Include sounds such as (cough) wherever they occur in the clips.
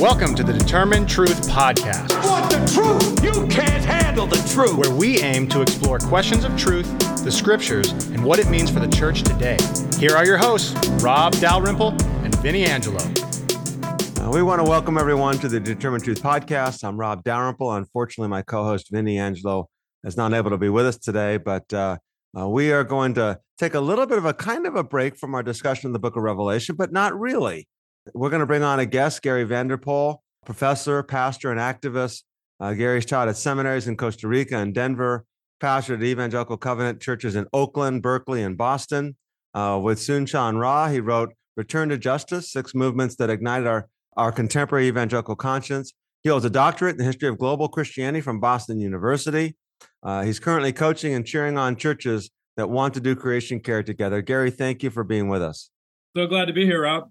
Welcome to the Determine Truth Podcast, Want the truth? You can't handle the truth. where we aim to explore questions of truth, the scriptures, and what it means for the church today. Here are your hosts, Rob Dalrymple and Vinny Angelo. Uh, we want to welcome everyone to the Determine Truth podcast. I'm Rob Dalrymple. Unfortunately, my co-host Vinny Angelo is not able to be with us today, but uh, uh, we are going to take a little bit of a kind of a break from our discussion in the Book of Revelation, but not really. We're going to bring on a guest, Gary VanderPol, professor, pastor, and activist. Uh, Gary's taught at seminaries in Costa Rica and Denver, pastored at Evangelical Covenant churches in Oakland, Berkeley, and Boston. Uh, with Soong-Chan Rah, he wrote Return to Justice, Six Movements That Ignited Our our contemporary evangelical conscience. He holds a doctorate in the history of global Christianity from Boston University. Uh, he's currently coaching and cheering on churches that want to do creation care together. Gary, thank you for being with us. So glad to be here, Rob.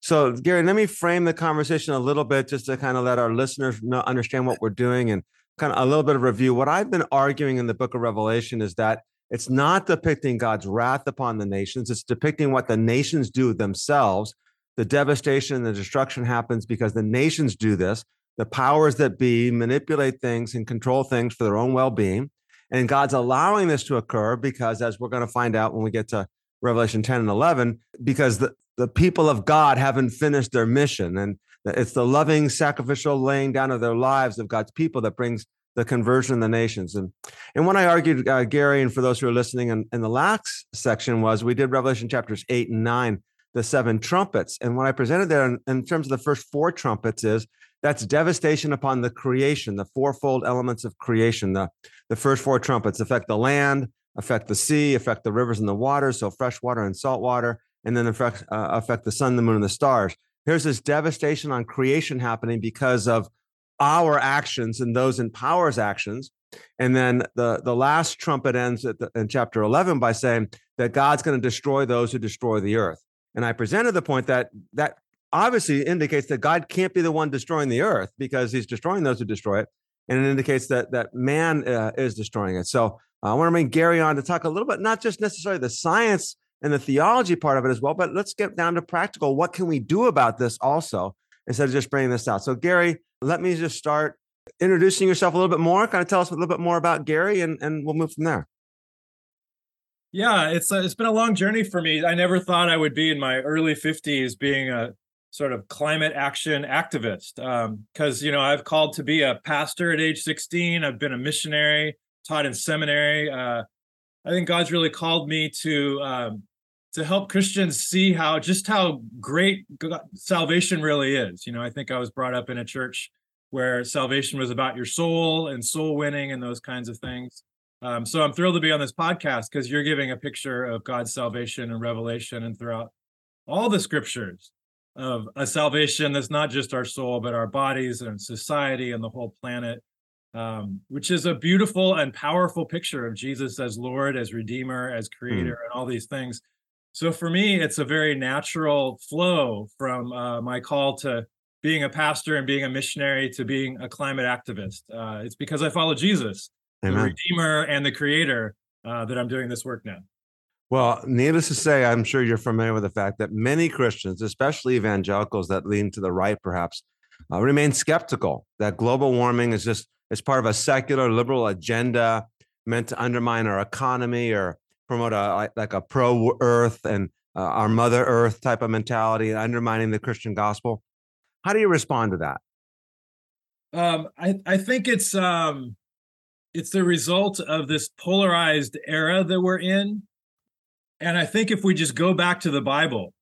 So, Gary, let me frame the conversation a little bit just to kind of let our listeners know, understand what we're doing and kind of a little bit of review. What I've been arguing in the book of Revelation is that it's not depicting God's wrath upon the nations, it's depicting what the nations do themselves the devastation and the destruction happens because the nations do this. The powers that be manipulate things and control things for their own well being. And God's allowing this to occur because, as we're going to find out when we get to Revelation 10 and 11, because the, the people of God haven't finished their mission. And it's the loving, sacrificial laying down of their lives of God's people that brings the conversion of the nations. And, and when I argued, uh, Gary, and for those who are listening in, in the last section, was we did Revelation chapters 8 and 9 the seven trumpets. And what I presented there in, in, terms of the first four trumpets is that's devastation upon the creation, the fourfold elements of creation. The, the first four trumpets affect the land, affect the sea, affect the rivers and the waters, so fresh water and salt water, and then affect, uh, affect the sun, the moon, and the stars. Here's this devastation on creation happening because of our actions and those in power's actions. And then the, the last trumpet ends the, in chapter 11 by saying that God's going to destroy those who destroy the earth. And I presented the point that that obviously indicates that God can't be the one destroying the earth because he's destroying those who destroy it. And it indicates that that man uh, is destroying it. So uh, I want to bring Gary on to talk a little bit, not just necessarily the science and the theology part of it as well, but let's get down to practical. What can we do about this also instead of just bringing this out? So, Gary, let me just start introducing yourself a little bit more. Kind of tell us a little bit more about Gary, and, and we'll move from there. Yeah, it's a, it's been a long journey for me. I never thought I would be in my early 50s being a sort of climate action activist because um, you know I've called to be a pastor at age 16. I've been a missionary, taught in seminary. Uh, I think God's really called me to um, to help Christians see how just how great God, salvation really is. You know, I think I was brought up in a church where salvation was about your soul and soul winning and those kinds of things. Um, so I'm thrilled to be on this podcast because you're giving a picture of God's salvation and revelation and throughout all the scriptures of a salvation that's not just our soul, but our bodies and society and the whole planet, um, which is a beautiful and powerful picture of Jesus as Lord, as Redeemer, as Creator, mm. and all these things. So for me, it's a very natural flow from uh, my call to being a pastor and being a missionary to being a climate activist. Uh, it's because I follow Jesus Amen. the Redeemer and the Creator uh, that I'm doing this work now. Well, needless to say, I'm sure you're familiar with the fact that many Christians, especially evangelicals that lean to the right, perhaps, uh, remain skeptical that global warming is just is part of a secular liberal agenda meant to undermine our economy or promote a like a pro Earth and uh, our Mother Earth type of mentality, undermining the Christian gospel. How do you respond to that? Um, I I think it's um, it's the result of this polarized era that we're in. And I think if we just go back to the Bible,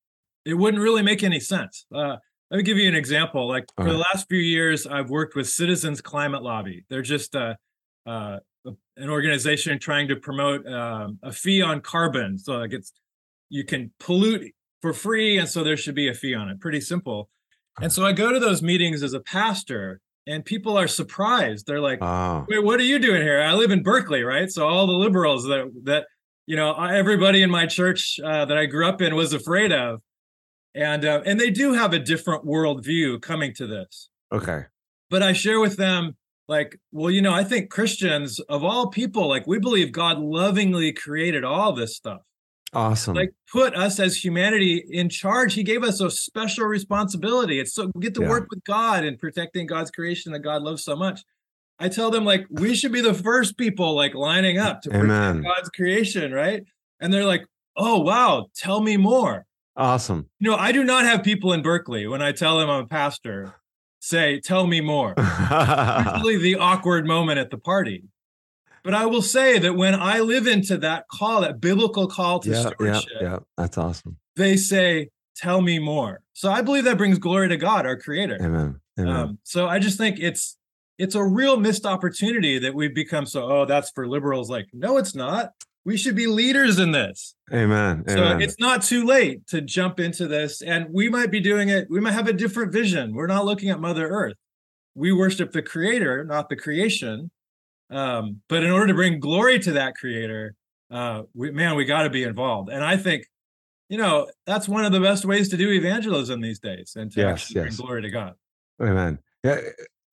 it wouldn't really make any sense. Uh, let me give you an example. Like for the last few years, I've worked with Citizens Climate Lobby. They're just uh, uh, an organization trying to promote um, a fee on carbon. So like it's you can pollute for free, and so there should be a fee on it. Pretty simple. And so I go to those meetings as a pastor, and people are surprised. They're like, oh. "Wait, what are you doing here?" I live in Berkeley, right? So all the liberals that that you know, everybody in my church uh, that I grew up in was afraid of, and uh, and they do have a different worldview coming to this. Okay, but I share with them like, well, you know, I think Christians of all people, like we believe God lovingly created all this stuff. Awesome. like put us as humanity in charge. He gave us a special responsibility. It's so we get to Yeah. work with God and protecting God's creation that God loves so much. I tell them like we should be the first people like lining up to Amen. God's creation, right? And they're like, "Oh wow, tell me more." awesome. You know, I do not have people in Berkeley when I tell them I'm a pastor say, "Tell me more." (laughs) Usually the awkward moment at the party. But I will say that when I live into that call, that biblical call to yeah, yeah, stewardship, yeah. That's awesome. they say, Tell me more. So I believe that brings glory to God, our creator. Amen. Amen. Um, so I just think it's it's a real missed opportunity that we've become so, oh, that's for liberals. Like, no, it's not. We should be leaders in this. Amen. So Amen. it's not too late to jump into this. And we might be doing it, we might have a different vision. We're not looking at Mother Earth. We worship the creator, not the creation. Um, but in order to bring glory to that creator, uh, we, man, we got to be involved. And I think, you know, that's one of the best ways to do evangelism these days and to Yes, actually yes. bring glory to God. Amen. Yeah,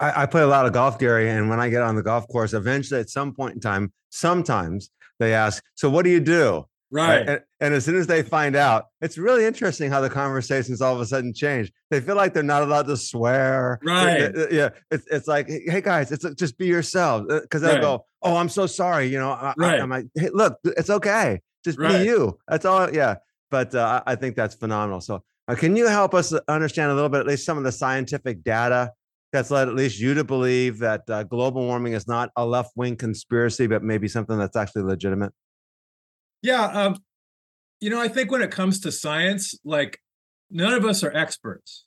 I, I play a lot of golf, Gary, and when I get on the golf course, eventually at some point in time, sometimes they ask, "So what do you do?" Right. And, and as soon as they find out, it's really interesting how the conversations all of a sudden change. They feel like they're not allowed to swear. Right. they- yeah. It's, it's like, hey guys, it's just be yourselves. Because they'll Right. go, "Oh, I'm so sorry." You know, I, Right. I, am like, hey, look, it's okay. Just Right. be you. That's all. Yeah. But uh, I I think that's phenomenal. So, uh, can you help us understand a little bit, at least some of the scientific data that's led at least you to believe that uh, global warming is not a left wing conspiracy, but maybe something that's actually legitimate? Yeah. Um, you know, I think when it comes to science, like none of us are experts.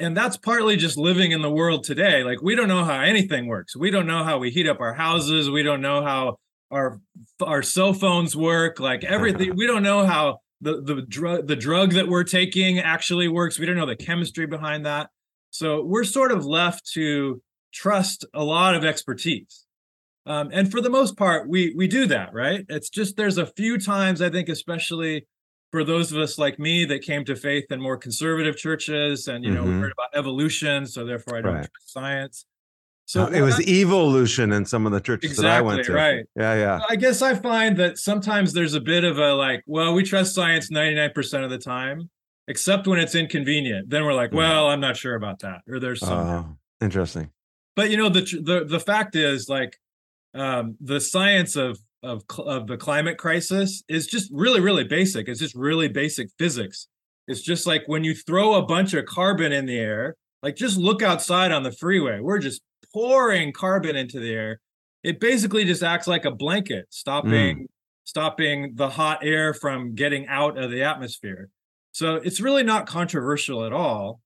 And that's partly just living in the world today. Like we don't know how anything works. We don't know how we heat up our houses. We don't know how our our cell phones work. Like everything. (laughs) we don't know how the the drug the drug that we're taking actually works. We don't know the chemistry behind that. So we're sort of left to trust a lot of expertise. Um, and for the most part, we we do that, right? It's just there's a few times I think, especially for those of us like me that came to faith in more conservative churches, and you know, we Mhm. heard about evolution, so therefore I don't Right. trust science. So So it was evolution in some of the churches that I went to. Right. Yeah, yeah. I guess I find that sometimes there's a bit of a like, well, we trust science 99% of the time, except when it's inconvenient. Then we're like, well, I'm not sure about that, or there's some Oh, interesting. but you know the the the fact is like um the science of of of the climate crisis is just really really basic. It's just really basic physics. It's just like when you throw a bunch of carbon in the air like just look outside on the freeway. We're just pouring carbon into the air. It basically just acts like a blanket stopping stopping the hot air from getting out of the atmosphere so it's really not controversial at all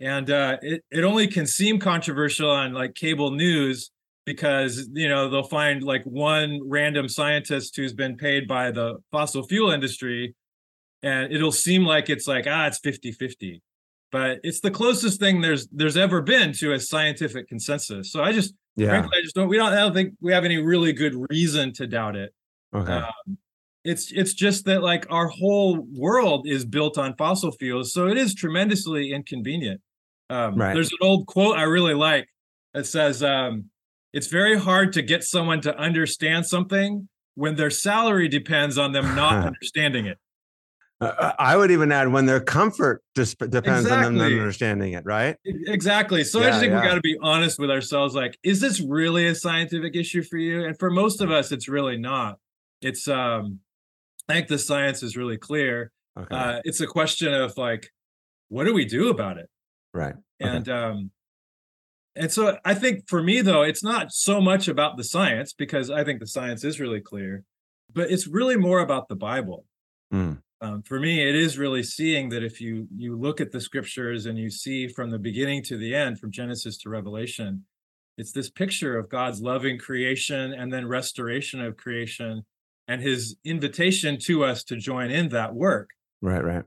and uh, it it only can seem controversial on like cable news because you know they'll find like one random scientist who's been paid by the fossil fuel industry and it'll seem like it's like ah it's 50-50 but it's the closest thing there's there's ever been to a scientific consensus so i just Yeah. frankly i just don't we don't i don't think we have any really good reason to doubt it Okay. um, it's it's just that like our whole world is built on fossil fuels, so it is tremendously inconvenient. Um, Right. There's an old quote I really like that says, um, "It's very hard to get someone to understand something when their salary depends on them not (laughs) understanding it." Uh, I would even add when their comfort just depends on them not understanding it, right? Exactly. So I just think yeah. we got to be honest with ourselves. Like, is this really a scientific issue for you? And for most of us, it's really not. It's um, I think the science is really clear. Okay. uh, it's a question of like what do we do about it right. Okay. and um and so i think for me though it's not so much about the science because i think the science is really clear but it's really more about the bible Mm. um, for me it is really seeing that if you you look at the scriptures and you see from the beginning to the end from genesis to revelation it's this picture of god's loving creation and then restoration of creation and his invitation to us to join in that work Right. Right.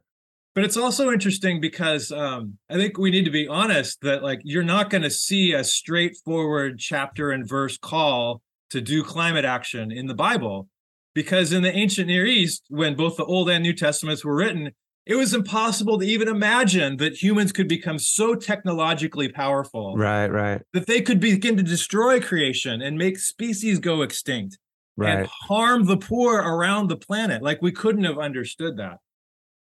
but it's also interesting because um, I think we need to be honest that like you're not going to see a straightforward chapter and verse call to do climate action in the Bible, because in the ancient Near East, when both the Old and New Testaments were written, it was impossible to even imagine that humans could become so technologically powerful Right. Right. that they could begin to destroy creation and make species go extinct. Right, and harm the poor around the planet. Like we couldn't have understood that.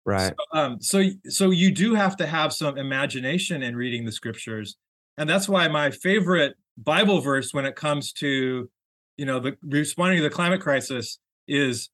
right. So, um, so so you do have to have some imagination in reading the scriptures, and that's why my favorite Bible verse when it comes to, you know, the responding to the climate crisis is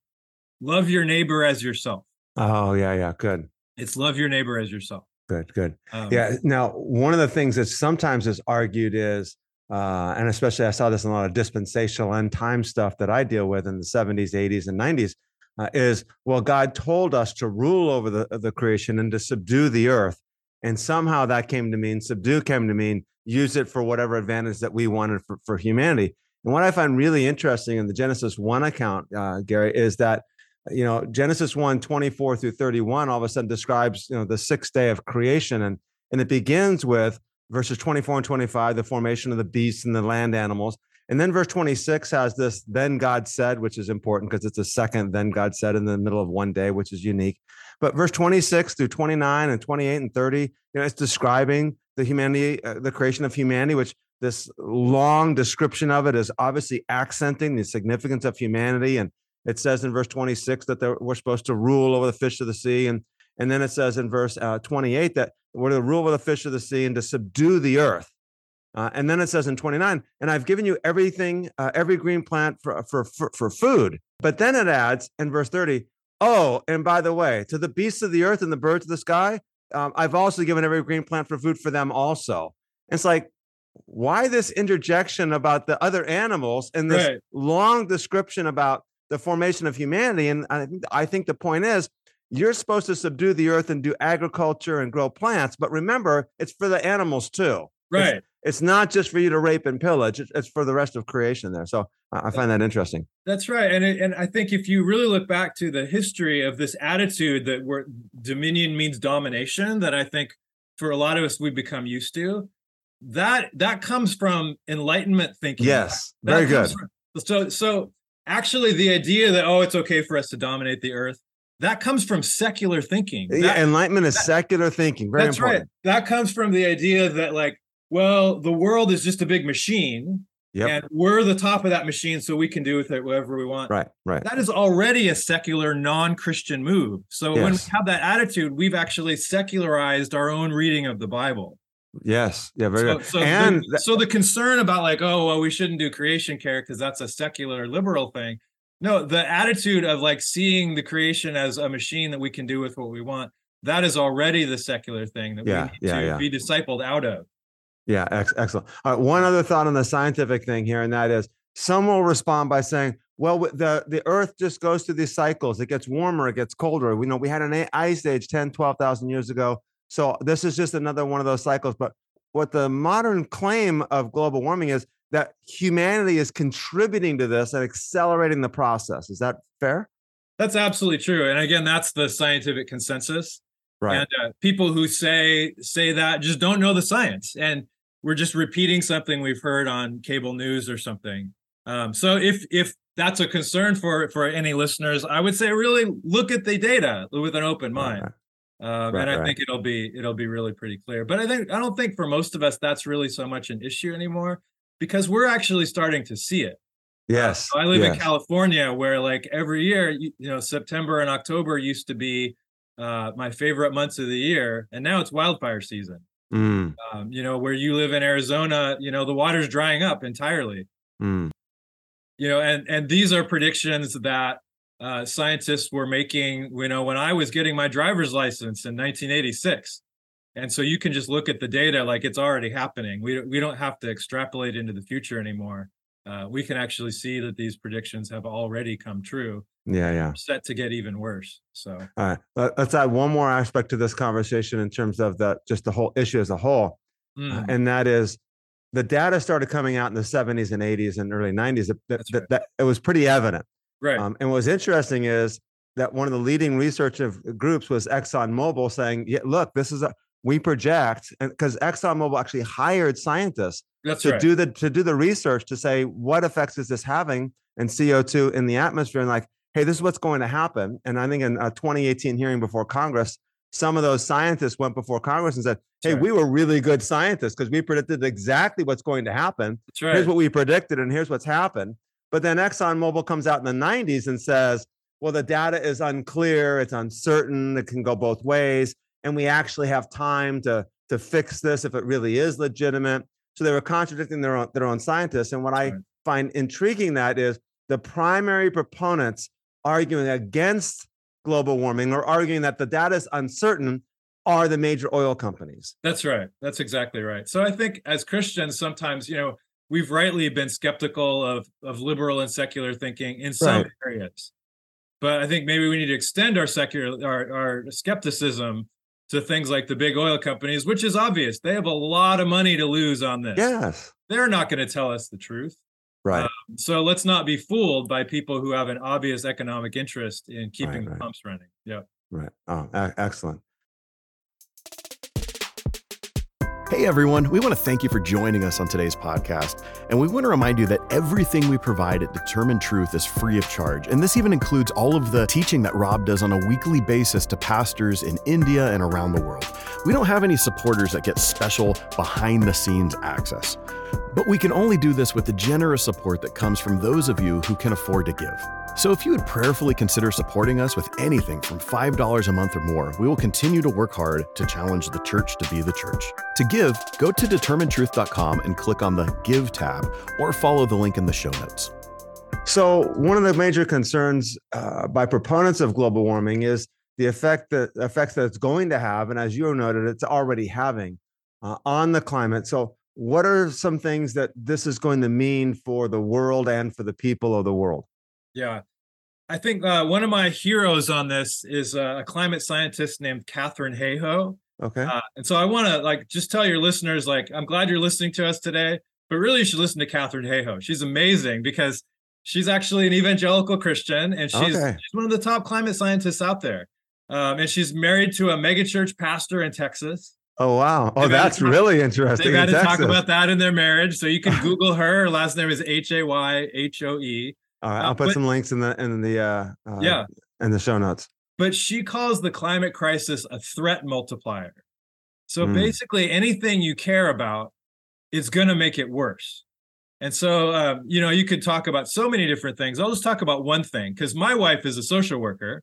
love your neighbor as yourself. Oh, yeah, yeah. Good, It's love your neighbor as yourself. good, good. Um, Yeah. Now, one of the things that sometimes is argued is, uh, and especially I saw this in a lot of dispensational end time stuff that I deal with in the 70s, 80s, and 90s, uh, is well, God told us to rule over the, the creation and to subdue the earth. And somehow that came to mean subdue came to mean use it for whatever advantage that we wanted for, for humanity. And what I find really interesting in the Genesis 1 account, uh, Gary, is that you know genesis 1 24 through 31 all of a sudden describes you know the sixth day of creation and and it begins with verses 24 and 25 the formation of the beasts and the land animals. And then verse 26 has this then god said which is important because it's a second then god said in the middle of one day which is unique. But verse 26 through 29 and 28 and 30 you know it's describing the humanity uh, the creation of humanity which this long description of it is obviously accenting the significance of humanity. And it says in verse 26 that we're supposed to rule over the fish of the sea. And and then it says in verse uh, 28 that we're to rule over the fish of the sea and to subdue the earth uh, and then it says in 29 and i've given you everything uh, every green plant for, for for for food but then it adds in verse 30 oh and by the way to the beasts of the earth and the birds of the sky um, i've also given every green plant for food for them also and it's like why this interjection about the other animals and this Right. long description about the formation of humanity. And I I think the point is you're supposed to subdue the earth and do agriculture and grow plants. But remember, it's for the animals too. Right. It's not just for you to rape and pillage, it's, it's for the rest of creation there. So I I find that interesting. That's right, and it, and I think if you really look back to the history of this attitude that where dominion means domination, that I think for a lot of us we've become used to, that that comes from Enlightenment thinking. Yes, That very good. from- so so actually, the idea that oh, it's okay for us to dominate the earth, that comes from secular thinking. Yeah, enlightenment is secular thinking. Very that's important. right. That comes from the idea that like, well, the world is just a big machine, Yep. and we're the top of that machine, so we can do with it whatever we want. Right, right. That is already a secular, non-Christian move. So when we have that attitude, we've actually secularized our own reading of the Bible. Yes. Yeah, very So, good. so, and the, so the concern about like, oh, well, we shouldn't do creation care because that's a secular liberal thing. No, the attitude of like seeing the creation as a machine that we can do with what we want, that is already the secular thing that Yeah, we need yeah, to yeah. be discipled out of. Yeah, ex- excellent. All right, one other thought on the scientific thing here, and that is some will respond by saying, well, the, the earth just goes through these cycles. It gets warmer, it gets colder. We know we had an ice age 10, 12,000 years ago. So this is just another one of those cycles. But what the modern claim of global warming is that humanity is contributing to this and accelerating the process. Is that fair? That's absolutely true. And again, that's the scientific consensus. Right. And uh, people who say say that just don't know the science, and we're just repeating something we've heard on cable news or something. Um, so if if that's a concern for for any listeners, I would say really look at the data with an open mind. right. Um, Right, and I right. think it'll be it'll be really pretty clear. But I think I don't think for most of us that's really so much an issue anymore because we're actually starting to see it. Yes. So I live yes. in California, where like every year, you, you know, September and October used to be uh, my favorite months of the year, and now it's wildfire season. Mm, Um, you know, where you live in Arizona, you know, the water's drying up entirely. mm. You know, and and these are predictions that uh, scientists were making. You know, when I was getting my driver's license in 1986. And so you can just look at the data like it's already happening. We we don't have to extrapolate into the future anymore. Uh, we can actually see that these predictions have already come true. Yeah, yeah. set to get even worse. So All right. Let- Let's add one more aspect to this conversation in terms of the just the whole issue as a whole. mm, and that is the data started coming out in the 70s and 80s and early 90s that, that, right. that it was pretty evident right, um, and what's interesting is that one of the leading research of groups was exxonmobil saying yeah, look this is a we project and because exxonmobil actually hired scientists that's to right. do the to do the research to say what effects is this having in co2 in the atmosphere? And like hey this is what's going to happen. And i think in a 2018 hearing before congress some of those scientists went before congress and said hey we were really good scientists because we predicted exactly what's going to happen. That's right. here's what we predicted and here's what's happened. But then ExxonMobil comes out in the 90s and says, well, the data is unclear, it's uncertain, it can go both ways, and we actually have time to, to fix this if it really is legitimate. So they were contradicting their own, their own scientists. And what I Right. find intriguing that is the primary proponents arguing against global warming or arguing that the data is uncertain are the major oil companies. That's right. That's exactly right. So I think as Christians, sometimes, you know, we've rightly been skeptical of, of liberal and secular thinking in some Right. areas. But I think maybe we need to extend our secular our, our skepticism to things like the big oil companies, which is obvious. They have a lot of money to lose on this. Yes. They're not going to tell us the truth. Right. Um, so let's not be fooled by people who have an obvious economic interest in keeping the right. pumps running. Yeah. right. Oh, e- excellent. Hey everyone, we want to thank you for joining us on today's podcast. And we want to remind you that everything we provide at Determine Truth is free of charge. And this even includes all of the teaching that Rob does on a weekly basis to pastors in India and around the world. We don't have any supporters that get special behind the scenes access. But we can only do this with the generous support that comes from those of you who can afford to give. So if you would prayerfully consider supporting us with anything from $5 a month or more, we will continue to work hard to challenge the church to be the church. To give, go to determinetruth.com and click on the Give tab or follow the link in the show notes. So, one of the major concerns uh, by proponents of global warming is the effect that effects that it's going to have, and as you noted, it's already having uh, on the climate. So, what are some things that this is going to mean for the world and for the people of the world? Yeah. I think uh, one of my heroes on this is uh, a climate scientist named Katharine Hayhoe. Okay. Uh, and so I want to like just tell your listeners, like, I'm glad you're listening to us today, but really you should listen to Katharine Hayhoe. She's amazing because she's actually an evangelical Christian and she's, Okay. she's one of the top climate scientists out there. Um, and she's married to a megachurch pastor in Texas. oh wow. Oh, They've that's talk- really interesting. They've had in to talk about that in their marriage. So you can (laughs) Google her. Her last name is H A Y H O E. All right, uh, I'll put but- some links in the in the uh, uh, Yeah. in the show notes. but she calls the climate crisis a threat multiplier. So Mm. basically, anything you care about is going to make it worse. And so, um, you know, you could talk about so many different things. I'll just talk about one thing because my wife is a social worker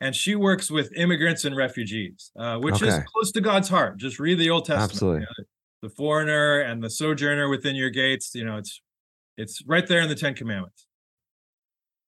and she works with immigrants and refugees, uh, which is close to God's heart. Just read the Old Testament. Absolutely. you know, the foreigner and the sojourner within your gates, you know, it's it's right there in the Ten Commandments.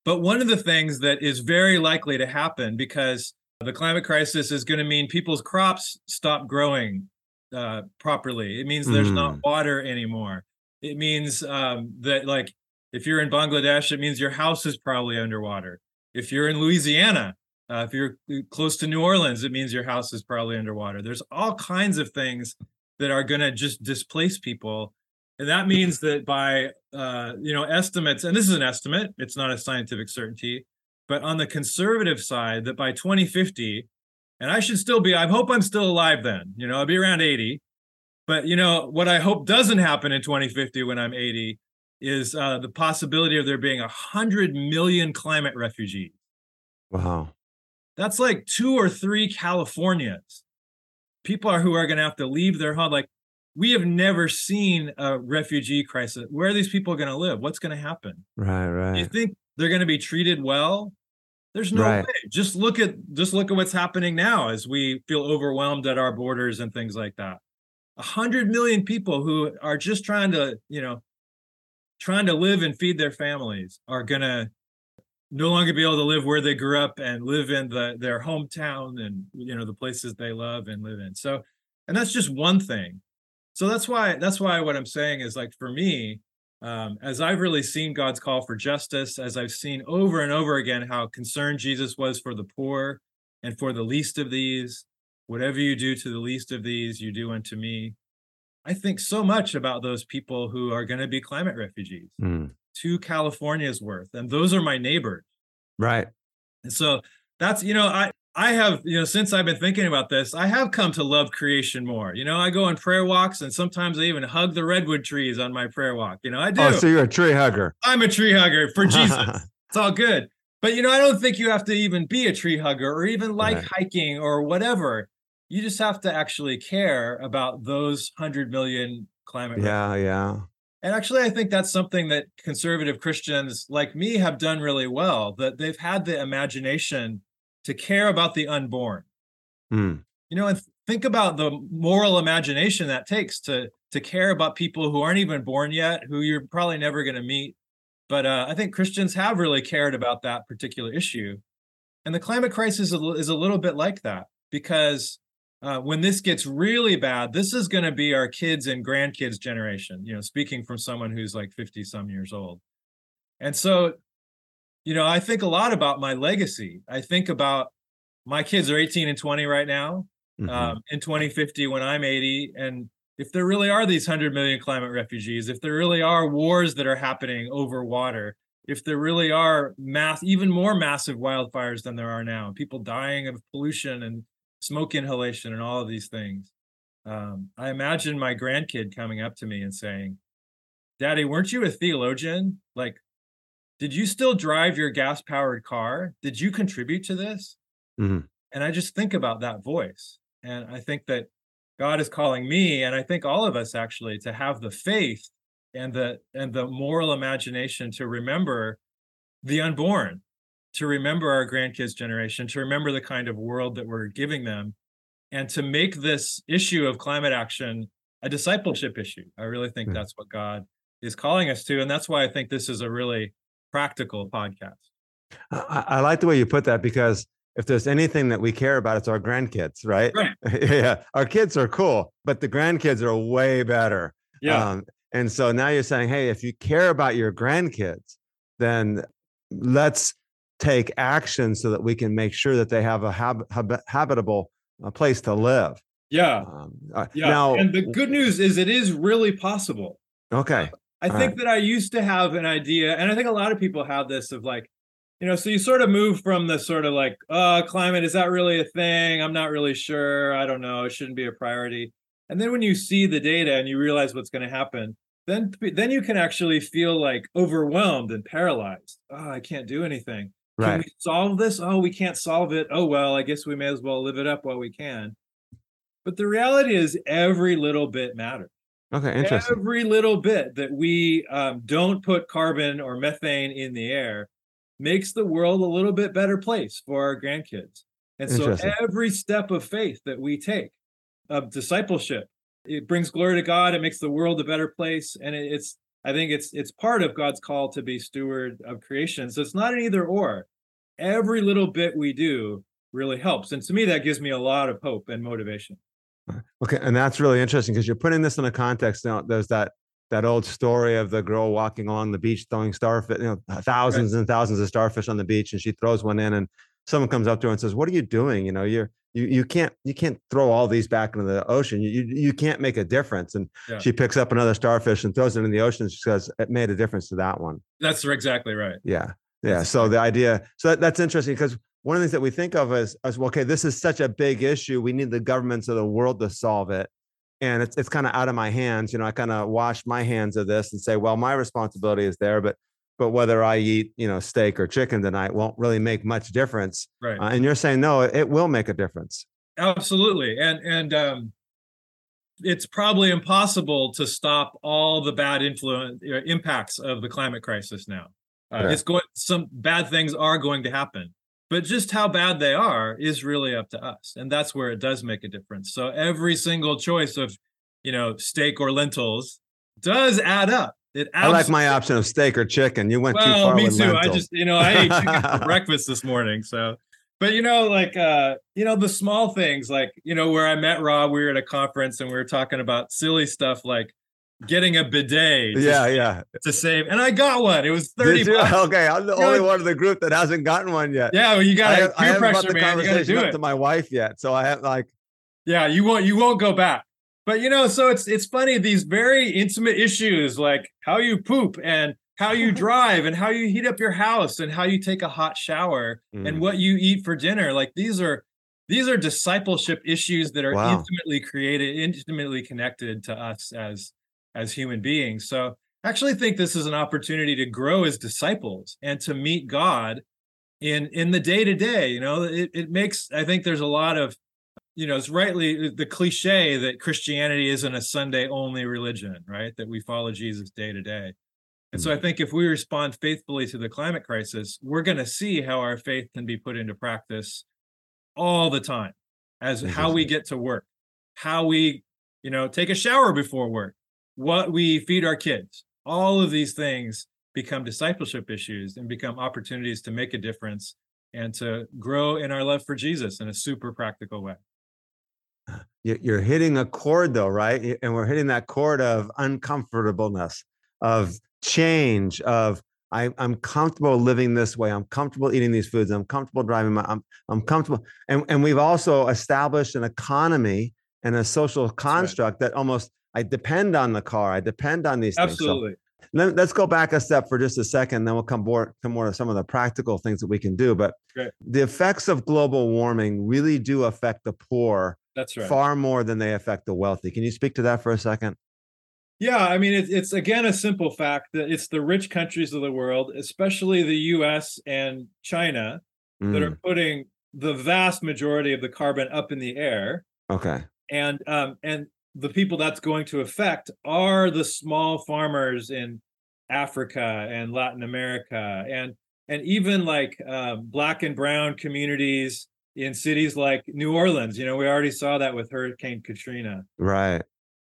But one of the things that is very likely to happen because the climate crisis is going to mean people's crops stop growing uh, properly. It means there's not water anymore. It means um, that, like, if you're in Bangladesh, it means your house is probably underwater. If you're in Louisiana, uh, if you're close to New Orleans, it means your house is probably underwater. There's all kinds of things that are going to just displace people and that means that by uh, you know estimates and this is an estimate it's not a scientific certainty but on the conservative side that by 2050 and i should still be i hope i'm still alive then you know i'll be around 80 but you know what i hope doesn't happen in 2050 when i'm 80 is uh, the possibility of there being a hundred million climate refugees Wow. that's like two or three Californias. People are who are going to have to leave their home. Like we have never seen a refugee crisis. Where are these people going to live? What's going to happen? Right. Right. You think they're going to be treated well? There's no Right. way. Just look at just look at what's happening now as we feel overwhelmed at our borders and things like that. A hundred million people who are just trying to, you know, trying to live and feed their families are gonna no longer be able to live where they grew up and live in the their hometown and you know the places they love and live in. So, and that's just one thing. So that's why that's why what I'm saying is like for me, um, as I've really seen God's call for justice, as I've seen over and over again how concerned Jesus was for the poor and for the least of these, whatever you do to the least of these, you do unto me. I think so much about those people who are going to be climate refugees, Mm. two California's worth, and those are my neighbors. Right. And so that's you know I I have you know since I've been thinking about this I have come to love creation more. You know I go on prayer walks and sometimes I even hug the redwood trees on my prayer walk. You know I oh, do. Oh, so you're a tree hugger. (laughs) I'm a tree hugger for Jesus. (laughs) it's all good. But you know I don't think you have to even be a tree hugger or even like Right. hiking or whatever. You just have to actually care about those hundred million climate. Yeah. Yeah. And actually, I think that's something that conservative Christians like me have done really well, that they've had the imagination to care about the unborn. Hmm. You know, and think about the moral imagination that takes to to care about people who aren't even born yet, who you're probably never going to meet. But uh, I think Christians have really cared about that particular issue. And the climate crisis is a, is a little bit like that because uh, when this gets really bad, this is going to be our kids and grandkids generation. You know, speaking from someone who's like 50 some years old. And so, you know, I think a lot about my legacy. I think about my kids are 18 and 20 right now. Mhm. Um, in 2050, when I'm 80, and if there really are these 100 million climate refugees, if there really are wars that are happening over water, if there really are mass, even more massive wildfires than there are now, people dying of pollution and smoke inhalation and all of these things, um, I imagine my grandkid coming up to me and saying, "Daddy, weren't you a theologian? Like, did you still drive your gas-powered car? Did you contribute to this?" Mhm. And I just think about that voice, and I think that God is calling me, and I think all of us actually, to have the faith and the and the moral imagination to remember the unborn, to remember our grandkids' generation, to remember the kind of world that we're giving them, and to make this issue of climate action a discipleship issue. I really think Yeah. that's what God is calling us to, and that's why I think this is a really practical podcast. I, I like the way you put that because if there's anything that we care about, it's our grandkids, right? Right. (laughs) yeah. Our kids are cool, but the grandkids are way better. Yeah. Um, and so now you're saying, hey, if you care about your grandkids, then let's take action so that we can make sure that they have a hab- hab- habitable uh, place to live. yeah. Um, uh, Yeah. Now, and the good news is it is really possible. okay. I All think that I used to have an idea, and I think a lot of people have this of like, you know, so you sort of move from the sort of like, uh, climate, is that really a thing? I'm not really sure. I don't know. It shouldn't be a priority. And then when you see the data and you realize what's going to happen, then then you can actually feel like overwhelmed and paralyzed. Oh, I can't do anything. Can Right. we solve this? Oh, we can't solve it. Oh well, I guess we may as well live it up while we can. But the reality is every little bit matters Okay. Interesting. every little bit that we um, don't put carbon or methane in the air makes the world a little bit better place for our grandkids. And so every step of faith that we take of discipleship, it brings glory to God. It makes the world a better place. And it, it's, I think it's it's part of God's call to be steward of creation. So it's not an either or. Every little bit we do really helps. And to me, that gives me a lot of hope and motivation. Okay, and that's really interesting because you're putting this in a context. Now, there's that that old story of the girl walking along the beach throwing starfish, you know, thousands and thousands of starfish on the beach, and she throws one in, and someone comes up to her and says, "What are you doing? You know, you're you you can't you can't throw all these back into the ocean. You you, you can't make a difference." And Yeah. she picks up another starfish and throws it in the ocean. She says, "It made a difference to that one." That's exactly right. Yeah. Yeah. So the idea, so that, that's interesting because one of the things that we think of as, as well, okay, this is such a big issue. We need the governments of the world to solve it. And it's, it's kind of out of my hands. You know, I kind of wash my hands of this and say, well, my responsibility is there, but, but whether I eat, you know, steak or chicken tonight won't really make much difference. Right. Uh, and you're saying, no, it, it will make a difference. Absolutely. And and um it's probably impossible to stop all the bad influence impacts of the climate crisis now. Uh, Yeah. It's going some bad things are going to happen. But just how bad they are is really up to us. And that's where it does make a difference. So every single choice of, you know, steak or lentils does add up. It I like my option of steak or chicken. You went too well, far me with too. I just, you know, I ate chicken for (laughs) breakfast this morning. So, but you know, like, uh, you know, the small things, like, you know, where I met Rob, we were at a conference and we were talking about silly stuff like getting a bidet. to- yeah, yeah. To save, and I got one. It was thirty Did you? bucks. (laughs) Okay, I'm the You know, only one of the group that hasn't gotten one yet. Yeah, well, you got to have- I peer haven't brought pressure, the man. You got to conversation up it. to my wife yet, so I have like, Yeah, you won't you won't go back. But you know, so it's it's funny these very intimate issues like how you poop and how you (laughs) drive and how you heat up your house and how you take a hot shower Mm. and what you eat for dinner. Like these are these are discipleship issues that are Wow. intimately created, intimately connected to us as as human beings. So I actually think this is an opportunity to grow as disciples and to meet God in in the day to day. You know, it, it makes I think there's a lot of you know, it's rightly uh, the cliche that Christianity isn't a Sunday only religion, right? That we follow Jesus day to day. And so I think if we respond faithfully to the climate crisis, we're going to see how our faith can be put into practice all the time as how we get to work, how we, you know, take a shower before work, what we feed our kids. All of these things become discipleship issues and become opportunities to make a difference and to grow in our love for Jesus in a super practical way. You're hitting a chord though, right? And we're hitting that chord of uncomfortableness, of change of I, am comfortable living this way. I'm comfortable eating these foods. I'm comfortable driving my. I'm I'm comfortable, and and we've also established an economy and a social construct right. that almost I depend on the car. I depend on these Absolutely. things. So let, us go back a step for just a second, then we'll come more to more of some of the practical things that we can do. But Great. the effects of global warming really do affect the poor. That's right. Far more than they affect the wealthy. Can you speak to that for a second? Yeah, I mean, it's, it's again a simple fact that it's the rich countries of the world, especially the US and China, mm. that are mm. putting the vast majority of the carbon up in the air. Okay. And um, and the people that's going to affect are the small farmers in Africa and Latin America and and even like um, black and brown communities in cities like New Orleans. You know, we already saw that with Hurricane Katrina. Right.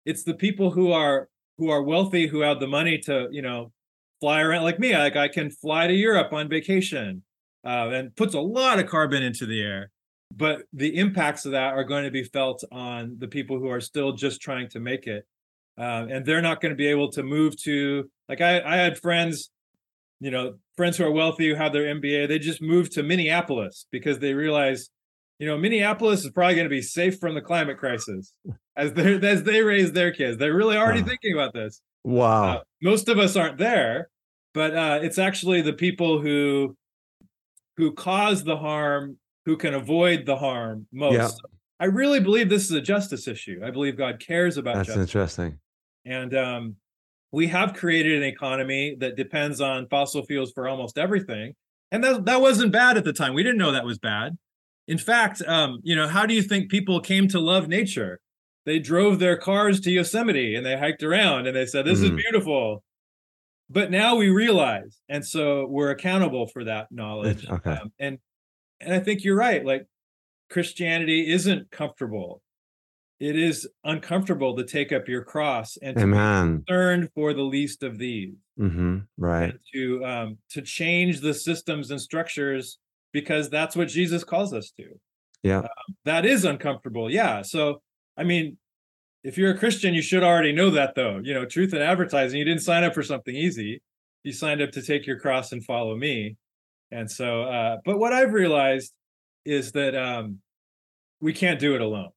It's the people who are who are wealthy who have the money to you know fly around like me like i can fly to europe on vacation uh, and puts a lot of carbon into the air but the impacts of that are going to be felt on the people who are still just trying to make it uh, and they're not going to be able to move to like I, I had friends you know friends who are wealthy who have their mba they just moved to minneapolis because they realize you know minneapolis is probably going to be safe from the climate crisis as they (laughs) as they raise their kids. They're really already wow. thinking about this. Wow. Uh, most of us aren't there, but uh, it's actually the people who who cause the harm who can avoid the harm most. Yeah. I really believe this is a justice issue. I believe God cares about That's justice. interesting. And um, we have created an economy that depends on fossil fuels for almost everything. And that, that wasn't bad at the time. We didn't know that was bad. In fact, um, you know, how do you think people came to love nature? they drove their cars to Yosemite and they hiked around and they said, This mm-hmm. is beautiful. But now we realize, and so we're accountable for that knowledge. Okay. Um, and and I think you're right. Like Christianity isn't comfortable. It is uncomfortable to take up your cross and to Amen. be concerned for the least of these. Mm-hmm. Right. to um, to change the systems and structures because that's what Jesus calls us to. Yeah. Um, that is uncomfortable. Yeah. So I mean, if you're a Christian, you should already know that, though. You know, truth in advertising, you didn't sign up for something easy. You signed up to take your cross and follow me. And so, uh, but what I've realized is that um, we can't do it alone.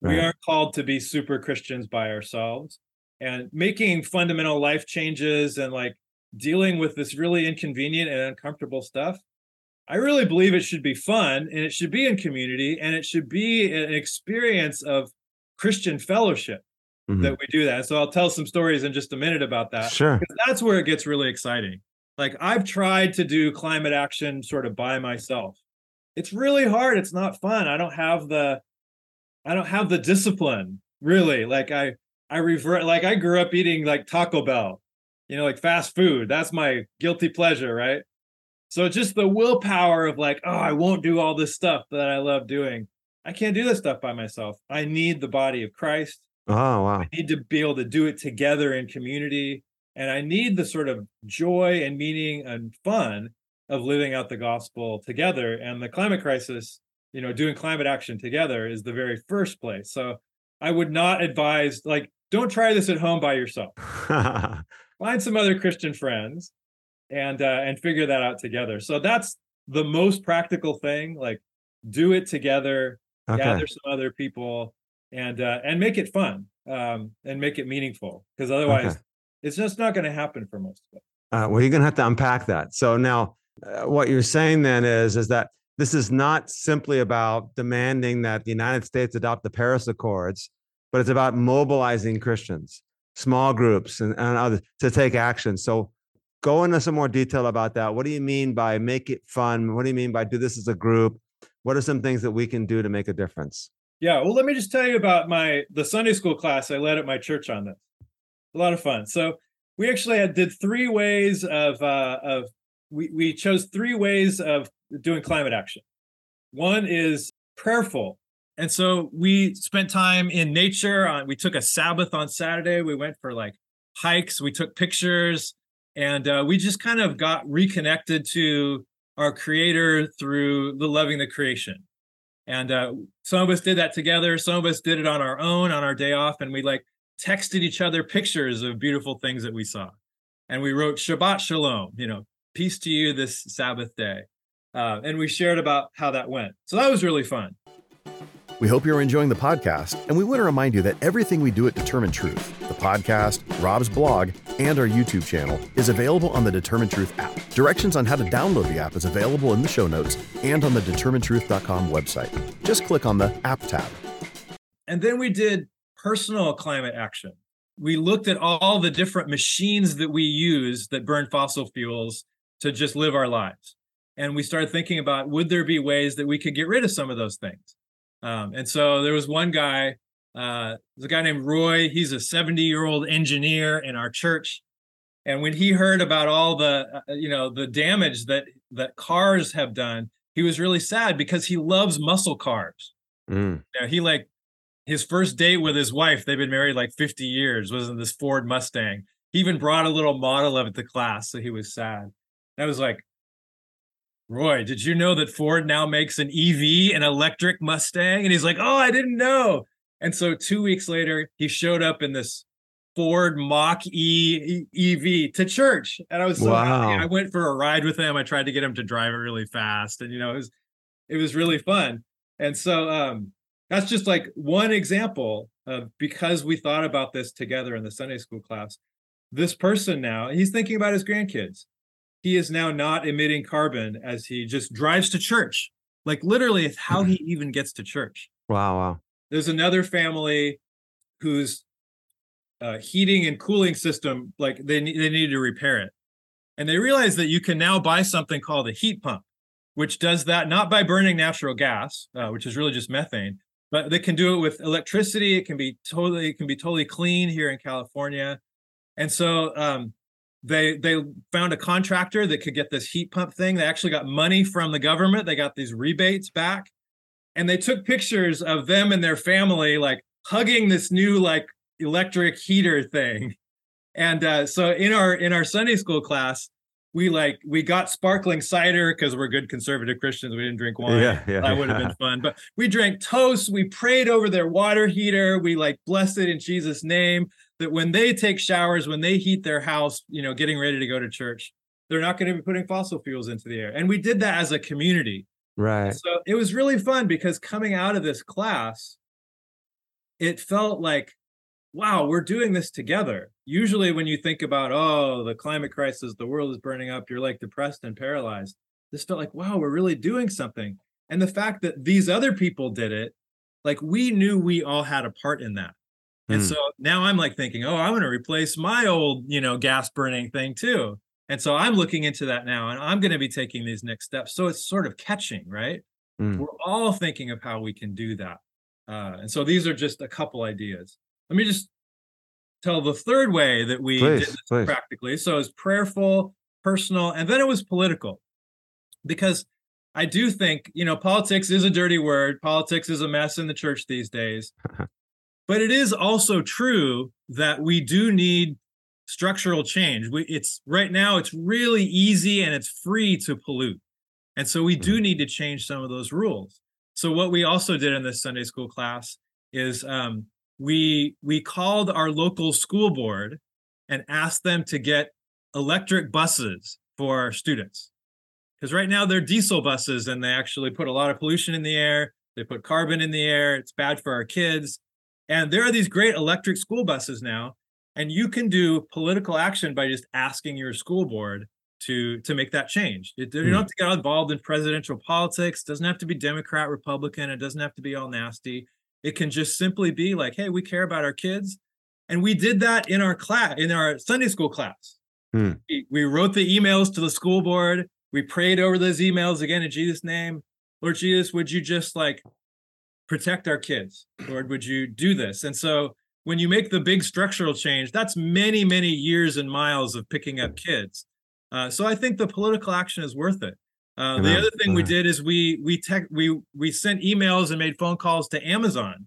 Right. We aren't called to be super Christians by ourselves. And making fundamental life changes and like dealing with this really inconvenient and uncomfortable stuff I really believe it should be fun and it should be in community and it should be an experience of Christian fellowship mm-hmm. that we do that. So I'll tell some stories in just a minute about that. Sure. That's where it gets really exciting. Like I've tried to do climate action sort of by myself. It's really hard. It's not fun. I don't have the I don't have the discipline really. Like I I revert like I grew up eating like Taco Bell, you know, like fast food. That's my guilty pleasure, right? So just the willpower of like, oh, I won't do all this stuff that I love doing. I can't do this stuff by myself. I need the body of Christ. Oh, wow. I need to be able to do it together in community. And I need the sort of joy and meaning and fun of living out the gospel together. And the climate crisis, you know, doing climate action together is the very first place. So I would not advise, like, don't try this at home by yourself. (laughs) Find some other Christian friends and uh, and figure that out together. So that's the most practical thing. Like, do it together, okay. gather some other people, and uh, and make it fun um, and make it meaningful. Because otherwise, okay. It's just not going to happen for most of us. Uh, well, you're going to have to unpack that. So now, uh, what you're saying then is is that this is not simply about demanding that the United States adopt the Paris Accords, but it's about mobilizing Christians, small groups, and, and others to take action. So go into some more detail about that. What do you mean by make it fun? What do you mean by do this as a group? What are some things that we can do to make a difference? Yeah, well, let me just tell you about my the Sunday school class I led at my church on this. A lot of fun. So we actually had, did three ways of uh, of we we chose three ways of doing climate action. One is prayerful, and so we spent time in nature. On we took a Sabbath on Saturday. We went for like hikes. We took pictures, and uh, we just kind of got reconnected to our Creator through the loving the creation. And uh, some of us did that together. Some of us did it on our own on our day off, and we like texted each other pictures of beautiful things that we saw. And we wrote Shabbat Shalom, you know, peace to you this Sabbath day. Uh, and we shared about how that went. So that was really fun. We hope you're enjoying the podcast, and we want to remind you that everything we do at Determine Truth, the podcast, Rob's blog, and our YouTube channel, is available on the Determine Truth app. Directions on how to download the app is available in the show notes and on the determinetruth.com website. Just click on the App tab. And then we did personal climate action. We looked at all the different machines that we use that burn fossil fuels to just live our lives. And we started thinking about would there be ways that we could get rid of some of those things? Um, and so there was one guy, uh, there's a guy named Roy. He's a 70 year old engineer in our church. And when he heard about all the, uh, you know, the damage that that cars have done, he was really sad because he loves muscle cars. Mm. You know, he like his first date with his wife. They've been married like 50 years. Was in this Ford Mustang. He even brought a little model of it to class, so he was sad. And I was like, Roy, did you know that Ford now makes an EV, an electric Mustang? And he's like, Oh, I didn't know. And so two weeks later, he showed up in this Ford Mach E EV to church. And I was so Wow. happy. I went for a ride with him. I tried to get him to drive it really fast. And you know, it was it was really fun. And so um that's just like one example of because we thought about this together in the Sunday school class. This person now, he's thinking about his grandkids he is now not emitting carbon as he just drives to church. Like literally, it's how he even gets to church. Wow, wow. There's another family whose uh, heating and cooling system, like they they needed to repair it, and they realized that you can now buy something called a heat pump, which does that not by burning natural gas, uh, which is really just methane, but they can do it with electricity. It can be totally it can be totally clean here in California, and so um, they they found a contractor that could get this heat pump thing. They actually got money from the government. They got these rebates back, and they took pictures of them and their family like hugging this new like electric heater thing. And uh, so in our in our Sunday school class, we like we got sparkling cider because we're good conservative Christians. We didn't drink wine. Yeah, yeah, that would have yeah. been (laughs) fun. But we drank toast. We prayed over their water heater. We like blessed it in Jesus' name. That when they take showers, when they heat their house, you know, getting ready to go to church, they're not going to be putting fossil fuels into the air. And we did that as a community. Right. So it was really fun because coming out of this class, it felt like, wow, we're doing this together. Usually, when you think about, oh, the climate crisis, the world is burning up, you're like depressed and paralyzed. This felt like, wow, we're really doing something. And the fact that these other people did it, like we knew we all had a part in that. And Hmm. so now I'm like thinking, oh, I want to replace my old, you know, gas burning thing too. And so I'm looking into that now and I'm going to be taking these next steps. So it's sort of catching, right? Mm. We're all thinking of how we can do that. Uh, and so these are just a couple ideas. Let me just tell the third way that we did Please, this please. practically. So it's prayerful, personal, and then it was political. Because I do think, you know, politics is a dirty word. Politics is a mess in the church these days. (laughs) but it is also true that we do need structural change. We, it's right now, it's really easy and it's free to pollute. And so we do need to change some of those rules. So what we also did in this Sunday school class is um, we we called our local school board and asked them to get electric buses for our students. Because right now they're diesel buses and they actually put a lot of pollution in the air. They put carbon in the air. It's bad for our kids. And there are these great electric school buses now. And you can do political action by just asking your school board to to make that change. You Hmm. don't have to get involved in presidential politics. It doesn't have to be Democrat, Republican. It doesn't have to be all nasty. It can just simply be like, hey, we care about our kids. And we did that in our class, in our Sunday school class. Hmm. We, we wrote the emails to the school board. We prayed over those emails again in Jesus' name. Lord Jesus, would you just like protect our kids? Lord, would you do this? And so when you make the big structural change, that's many, many years and miles of picking up kids. Uh, so I think the political action is worth it. Uh, the other thing we did is we we tech we we sent emails and made phone calls to Amazon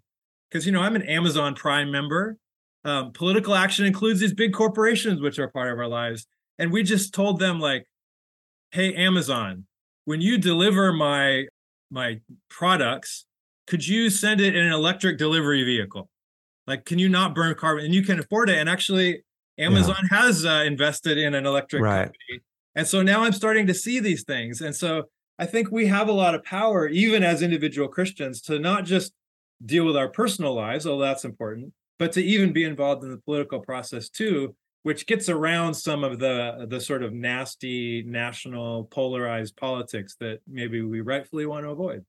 because you know I'm an Amazon Prime member. Um, political action includes these big corporations which are part of our lives, and we just told them like, "Hey, Amazon, when you deliver my my products, could you send it in an electric delivery vehicle? Like, can you not burn carbon? And you can afford it. And actually, Amazon yeah. has uh, invested in an electric right. company and so now I'm starting to see these things. And so I think we have a lot of power, even as individual Christians, to not just deal with our personal lives, although that's important, but to even be involved in the political process too, which gets around some of the the sort of nasty national polarized politics that maybe we rightfully want to avoid.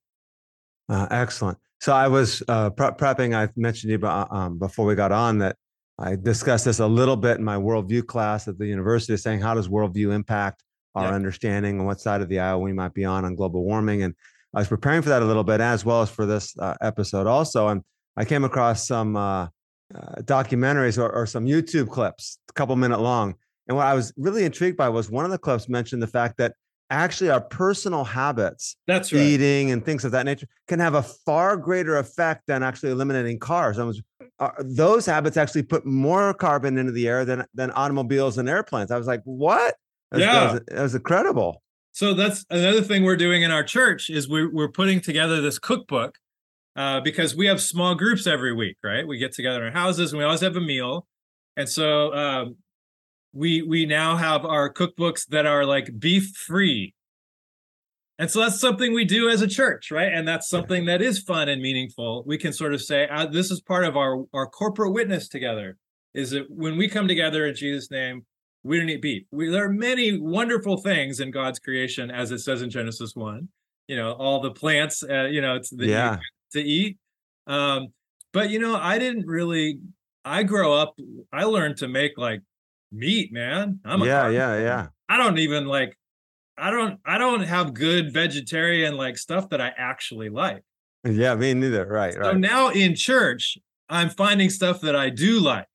Uh, excellent. So I was uh, pre- prepping. I mentioned you um, before we got on that I discussed this a little bit in my worldview class at the university, saying how does worldview impact our understanding and what side of the aisle we might be on on global warming. And I was preparing for that a little bit, as well as for this uh, episode also. And I came across some uh, uh, documentaries or, or, some YouTube clips, a couple minute long. And what I was really intrigued by was one of the clips mentioned the fact that actually our personal habits, that's right. eating and things of that nature, can have a far greater effect than actually eliminating cars. I was uh, those habits actually put more carbon into the air than than automobiles and airplanes. I was like, what? That was, yeah, that was, that was incredible. So that's another thing we're doing in our church is we're we're putting together this cookbook uh, because we have small groups every week, right? We get together in our houses and we always have a meal, and so um, we we now have our cookbooks that are like beef free and so that's something we do as a church right and that's something that is fun and meaningful we can sort of say uh, this is part of our our corporate witness together is that when we come together in jesus name we don't eat beef we, there are many wonderful things in god's creation as it says in genesis 1 you know all the plants uh, you know the yeah. to eat um but you know i didn't really i grow up i learned to make like meat, man. I'm a yeah, yeah, yeah. I don't even like. I don't. I don't have good vegetarian like stuff that I actually like. Yeah, me neither. Right. So right. now in church, I'm finding stuff that I do like.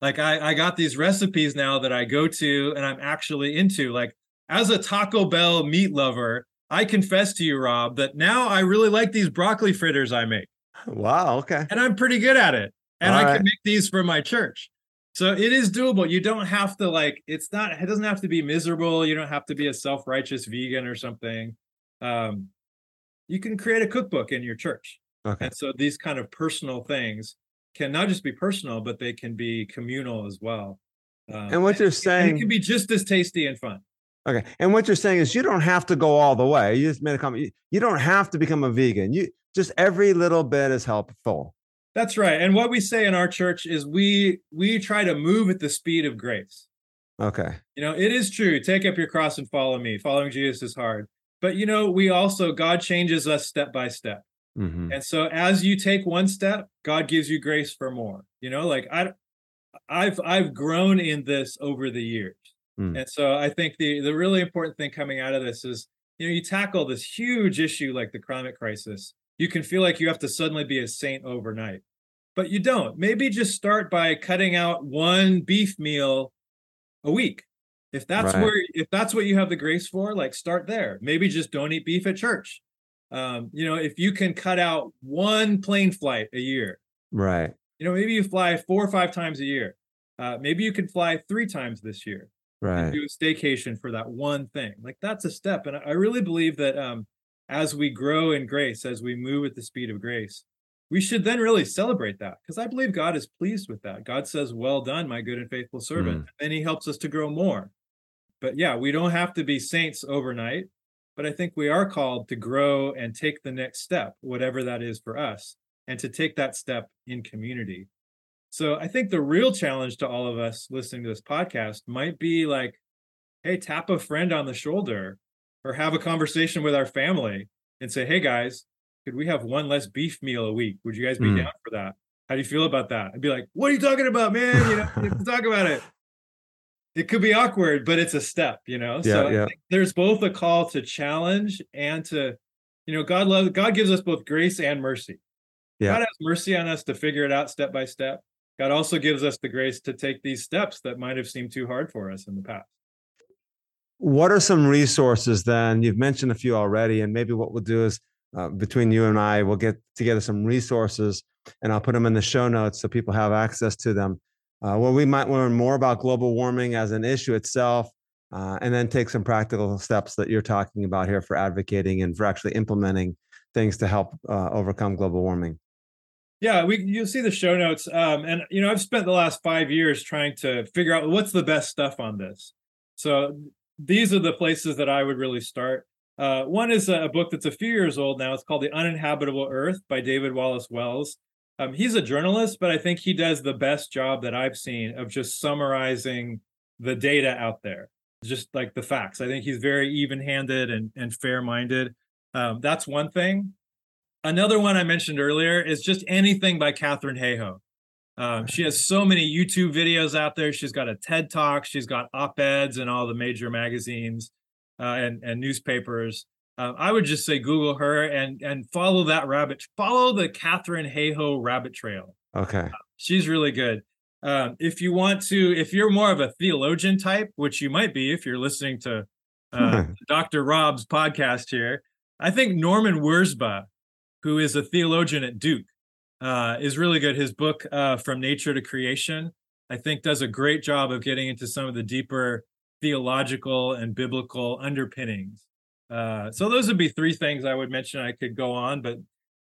Like I, I got these recipes now that I go to and I'm actually into. Like as a Taco Bell meat lover, I confess to you, Rob, that now I really like these broccoli fritters I make. Wow. Okay. And I'm pretty good at it. And All I right. can make these for my church. So it is doable. You don't have to like it's not it doesn't have to be miserable. You don't have to be a self-righteous vegan or something. Um you can create a cookbook in your church. Okay. And so these kind of personal things can not just be personal, but they can be communal as well. Um, and what you're saying it can be just as tasty and fun. Okay. And what you're saying is you don't have to go all the way. You just made a comment. You don't have to become a vegan. You just every little bit is helpful. That's right. And what we say in our church is we we try to move at the speed of grace. Okay. You know, it is true. Take up your cross and follow me. Following Jesus is hard. But you know, we also God changes us step by step. Mm-hmm. And so as you take one step, God gives you grace for more. You know, like I I've I've grown in this over the years. Mm. And so I think the the really important thing coming out of this is you know, you tackle this huge issue like the climate crisis. You can feel like you have to suddenly be a saint overnight but you don't. Maybe just start by cutting out one beef meal a week. If that's right. where if that's what you have the grace for, like start there. Maybe just don't eat beef at church. Um, you know, if you can cut out one plane flight a year. Right. You know, maybe you fly four or five times a year. Uh, maybe you can fly three times this year. Right. do a staycation for that one thing. Like that's a step. And I really believe that um, as we grow in grace, as we move at the speed of grace, we should then really celebrate that because I believe God is pleased with that. God says, Well done, my good and faithful servant. Mm. And he helps us to grow more. But yeah, we don't have to be saints overnight, but I think we are called to grow and take the next step, whatever that is for us, and to take that step in community. So I think the real challenge to all of us listening to this podcast might be like, hey, tap a friend on the shoulder or have a conversation with our family and say, hey guys, could we have one less beef meal a week? Would you guys be mm. down for that? How do you feel about that? I'd be like, what are you talking about, man? You know, (laughs) you have to talk about it. It could be awkward, but it's a step, you know? Yeah, so yeah. there's both a call to challenge and to you know, God loves God gives us both grace and mercy. Yeah. God has mercy on us to figure it out step by step. God also gives us the grace to take these steps that might have seemed too hard for us in the past. What are some resources then? You've mentioned a few already, and maybe what we'll do is uh, between you and I, we'll get together some resources and I'll put them in the show notes so people have access to them. Uh, where we might learn more about global warming as an issue itself, uh, and then take some practical steps that you're talking about here for advocating and for actually implementing things to help uh, overcome global warming. Yeah, we you'll see the show notes. Um, and you know, I've spent the last five years trying to figure out what's the best stuff on this. So these are the places that I would really start. Uh, one is a, book that's a few years old now. It's called The Uninhabitable Earth by David Wallace Wells. Um, he's a journalist, but I think he does the best job that I've seen of just summarizing the data out there, just like the facts. I think he's very even-handed and, and fair-minded. Um, that's one thing. Another one I mentioned earlier is just anything by Katharine Hayhoe. Um, she has so many YouTube videos out there. She's got a TED Talk. She's got op-eds in all the major magazines and and newspapers. Uh, I would just say Google her and and follow that rabbit. Follow the Katharine Hayhoe rabbit trail. Okay, uh, she's really good. Um, if you want to, if you're more of a theologian type, which you might be if you're listening to uh, (laughs) Dr. Rob's podcast here, I think Norman Wirzba, who is a theologian at Duke, uh, is really good. His book uh, From Nature to Creation, I think, does a great job of getting into some of the deeper theological and biblical underpinnings. Uh, so those would be three things I would mention. I could go on, but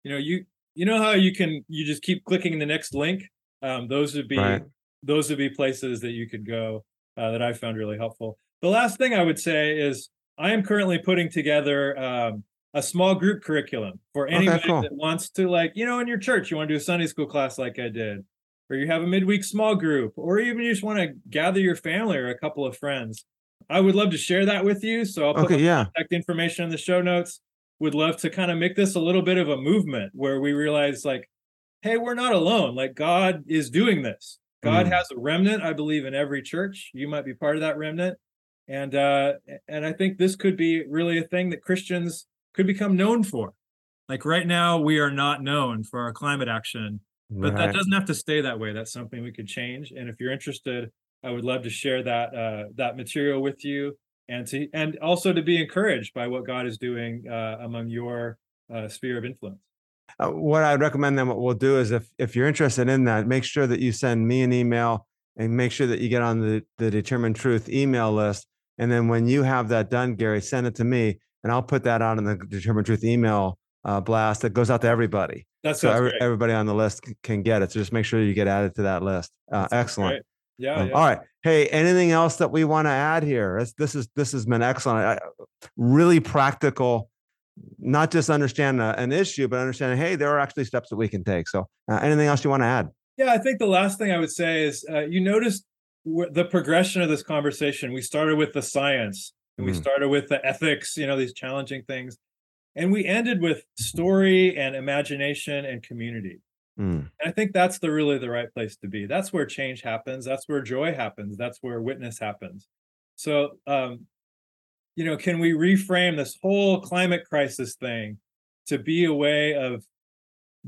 you know, you you know how you can you just keep clicking the next link. Um, those would be right. those would be places that you could go uh, that I found really helpful. The last thing I would say is I am currently putting together um, a small group curriculum for anybody okay, cool. that wants to like you know in your church you want to do a Sunday school class like I did or you have a midweek small group, or even you just want to gather your family or a couple of friends. I would love to share that with you. So I'll put okay, yeah. contact information in the show notes. Would love to kind of make this a little bit of a movement where we realize like, hey, we're not alone. Like God is doing this. God mm. has a remnant, I believe, in every church. You might be part of that remnant. And uh, and I think this could be really a thing that Christians could become known for. Like right now, we are not known for our climate action but right. that doesn't have to stay that way. That's something we could change. And if you're interested i would love to share that uh, that material with you and to and also to be encouraged by what god is doing uh, among your uh, sphere of influence. Uh, what i'd recommend then what we'll do is if if you're interested in that make sure that you send me an email and make sure that you get on the the Determine Truth email list. And then when you have that done gary send it to me and i'll put that out in the Determine Truth email uh, blast that goes out to everybody that's so every, everybody on the list can get it. So just make sure you get added to that list. Uh, excellent. Great. Yeah, um, yeah, All right. Hey, anything else that we want to add here? This, this is this has been excellent. I, really practical. Not just understand a, an issue, but understanding. Hey, there are actually steps that we can take. So, uh, anything else you want to add? Yeah, I think the last thing I would say is uh, you noticed the progression of this conversation. We started with the science, and we mm. started with the ethics. You know, these challenging things and we ended with story and imagination and community. Mm. and i think that's the really the right place to be. That's where change happens. That's where joy happens. That's where witness happens. So um you know can we reframe this whole climate crisis thing to be a way of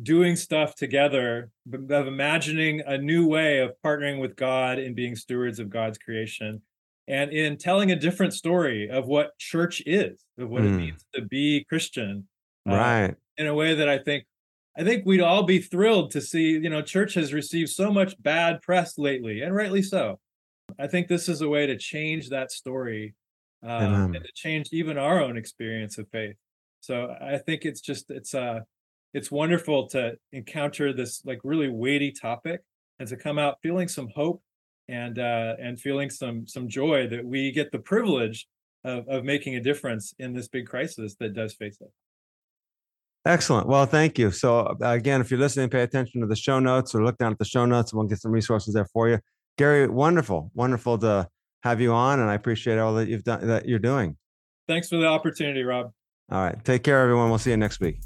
doing stuff together of imagining a new way of partnering with god and being stewards of god's creation and in telling a different story of what church is, of what mm. it hmm. means to be Christian, uh, right? In a way that I think, I think we'd all be thrilled to see. You know, church has received so much bad press lately, and rightly so. I think this is a way to change that story um, and to change even our own experience of faith. So I think it's just it's uh it's wonderful to encounter this like really weighty topic and to come out feeling some hope and uh, and feeling some some joy that we get the privilege of, of making a difference in this big crisis that does face us. Excellent. Well, thank you. So uh, again, if you're listening, pay attention to the show notes or look down at the show notes and we'll get some resources there for you. Gary, wonderful, wonderful to have you on, and I appreciate all that you've done that you're doing. Thanks for the opportunity, Rob. All right. Take care, everyone. We'll see you next week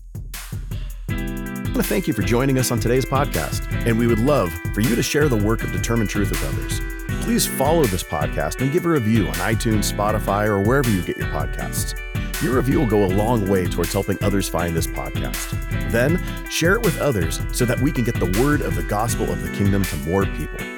to thank you for joining us on today's podcast, and we would love for you to share the work of Determine Truth with others. Please follow this podcast and give a review on iTunes, Spotify, or wherever you get your podcasts. Your review will go a long way towards helping others find this podcast. Then, share it with others so that we can get the word of the gospel of the kingdom to more people.